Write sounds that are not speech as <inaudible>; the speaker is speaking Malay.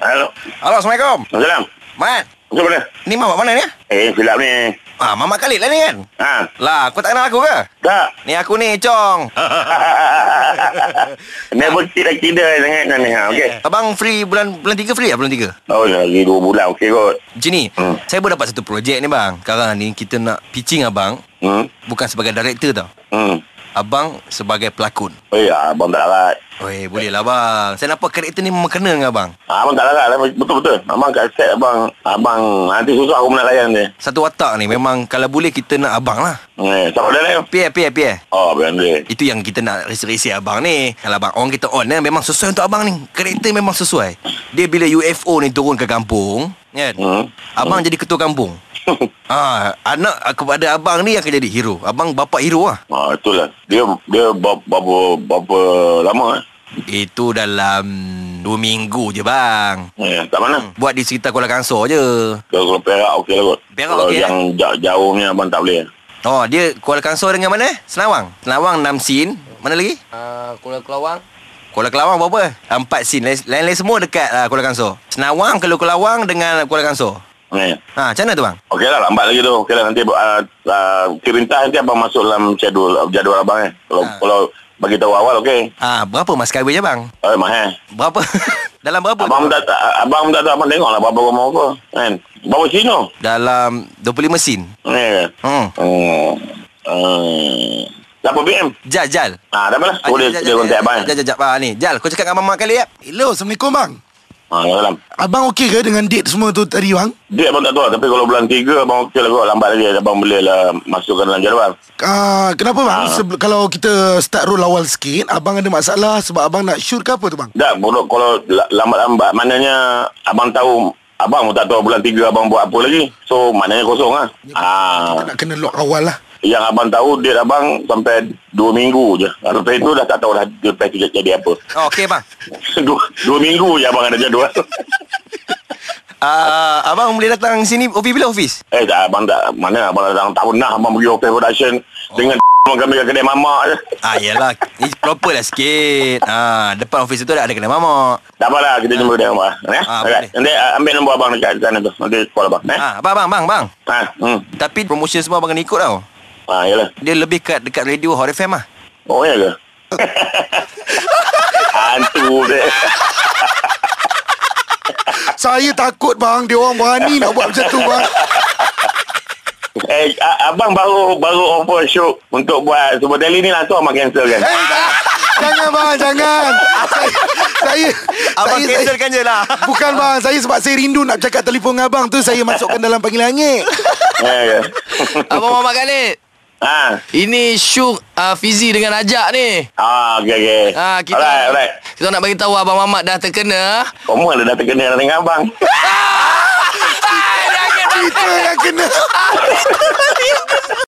Halo. Halo, Assalamualaikum. Salam. Mat, Macam mana? ni Mamat mana ni? Eh, silap ni. Ah, Mamat Khalid lah ni kan? Ha. Lah, kau tak kenal aku ke? Tak. Ni aku ni, Chong. <laughs> Never tidak kira sangat kan ni. Ha, okey. Abang free bulan bulan 3 free lah bulan 3? Oh, lagi dua bulan. Okey kot. Macam ni, Hmm. saya baru dapat satu projek ni bang. Sekarang ni kita nak pitching abang Hmm. bukan sebagai director tau. Hmm. Abang sebagai pelakon. Oh ya, abang tak larat. Oi, boleh lah bang. Saya nampak karakter ni memang kena dengan abang. Ha, abang tak larat lah. Betul-betul. Abang kat set abang. Abang nanti susah aku nak layan dia. Satu watak ni memang kalau boleh kita nak abang lah. Eh, siapa dia lain? Pierre, Pierre, Pierre. Oh, Abang Andre. Itu yang kita nak resi-resi abang ni. Kalau abang orang kita on eh, memang sesuai untuk abang ni. Karakter memang sesuai. Dia bila UFO ni turun ke kampung, kan? Hmm. Abang jadi ketua kampung. Ah, anak kepada abang ni yang akan jadi hero. Abang bapa hero lah. Ha, itulah. Dia dia berapa, berapa, berapa lama eh? Itu dalam dua minggu je bang. Eh, tak mana? Buat di sekitar Kuala Kangsar je. Kalau, kalau Perak okey lah kot. Perak okey, yang jauh, jauh ni abang tak boleh. Oh, dia Kuala Kangsar dengan mana? Senawang. Senawang 6 scene. Mana lagi? Uh, Kuala Kelawang Kuala Kelawang berapa? Empat scene. Lain- Lain-lain semua dekat uh, Kuala Kangsar. Senawang, Kuala Kelawang dengan Kuala Kangsar. Eh. Ha, macam mana tu bang? Okey lah, lambat lagi tu. Okey lah, nanti uh, uh, perintah nanti abang masuk dalam jadual, jadual abang eh. Kalau, Ha. kalau bagi tahu awal, okey. Ah, berapa mas kahwin je bang? Oh, mahal. Berapa? <laughs> Dalam berapa? Abang tak, abang tak tahu abang tengok lah berapa rumah apa. Kan? Berapa sino? Dalam 25 scene. Eh. Hmm. Hmm. Hmm. Berapa BM? Jal, Jal. Ha, tak apalah. Ah, Boleh dia kontak abang. Jal, Jal, Jal. Ah, ni, Jal. Kau cakap dengan Mama kali ya? Hello, Assalamualaikum bang. Ha, salam. Abang okey ke dengan date semua tu tadi bang? Dia abang tak tahu Tapi kalau bulan 3 abang okey lah kot. Lambat lagi abang boleh lah masukkan dalam jadual. Uh, kenapa bang? Sebel- kalau kita start roll awal sikit, abang ada masalah sebab abang nak shoot ke apa tu bang? Tak, kalau, kalau la- lambat-lambat maknanya abang tahu abang pun tak tahu bulan 3 abang buat apa lagi. So maknanya kosong lah. Ah, Kita nak kena lock awal lah. yang abang tahu date abang sampai 2 minggu je. Lepas itu dah tak tahu dah lepas itu jadi apa. Oh, okey bang. <laughs> <laughs> dua, dua minggu je abang ada jadual. <laughs> Ah, abang boleh datang sini office bila office? eh tak, abang tak, mana abang datang tak pernah abang pergi office production dengan abang kami kat kedai mamak je. Ah, yalah. Ni proper lah sikit. Ah, depan office tu dah ada kena mama. Tak apalah, kita jumpa kedai mamak. Eh? Ah, boleh. Nanti uh, ambil nombor abang dekat sana tu. Nanti call abang. Eh? Ah, bang, bang, bang, bang. Ha, hmm. Tapi promotion semua abang kena ikut tau. Ha, yalah. Dia lebih kat dekat radio Hot FM lah. Oh, ya ke? <laughs> Hantu dia. <laughs> Saya takut bang, dia orang berani nak buat macam tu bang. Eh, abang baru baru offer show untuk buat Super Daily ni lah tu abang cancel kan? Eh, jangan bang, jangan. Saya, saya, Abang saya, cancelkan je lah. Bukan bang, saya sebab saya rindu nak cakap telefon dengan abang tu saya masukkan dalam panggilan langit. Ya, ya. Abang Muhammad Khalid Ha. Ini Syuk uh, Fizi dengan Ajak ni Ah, okey okey. Ah, kita Alright, alright. kita nak bagi tahu Abang Mamat dah terkena. Kamu ada dah terkena dengan abang. <laughs> Kita yang kena. <laughs>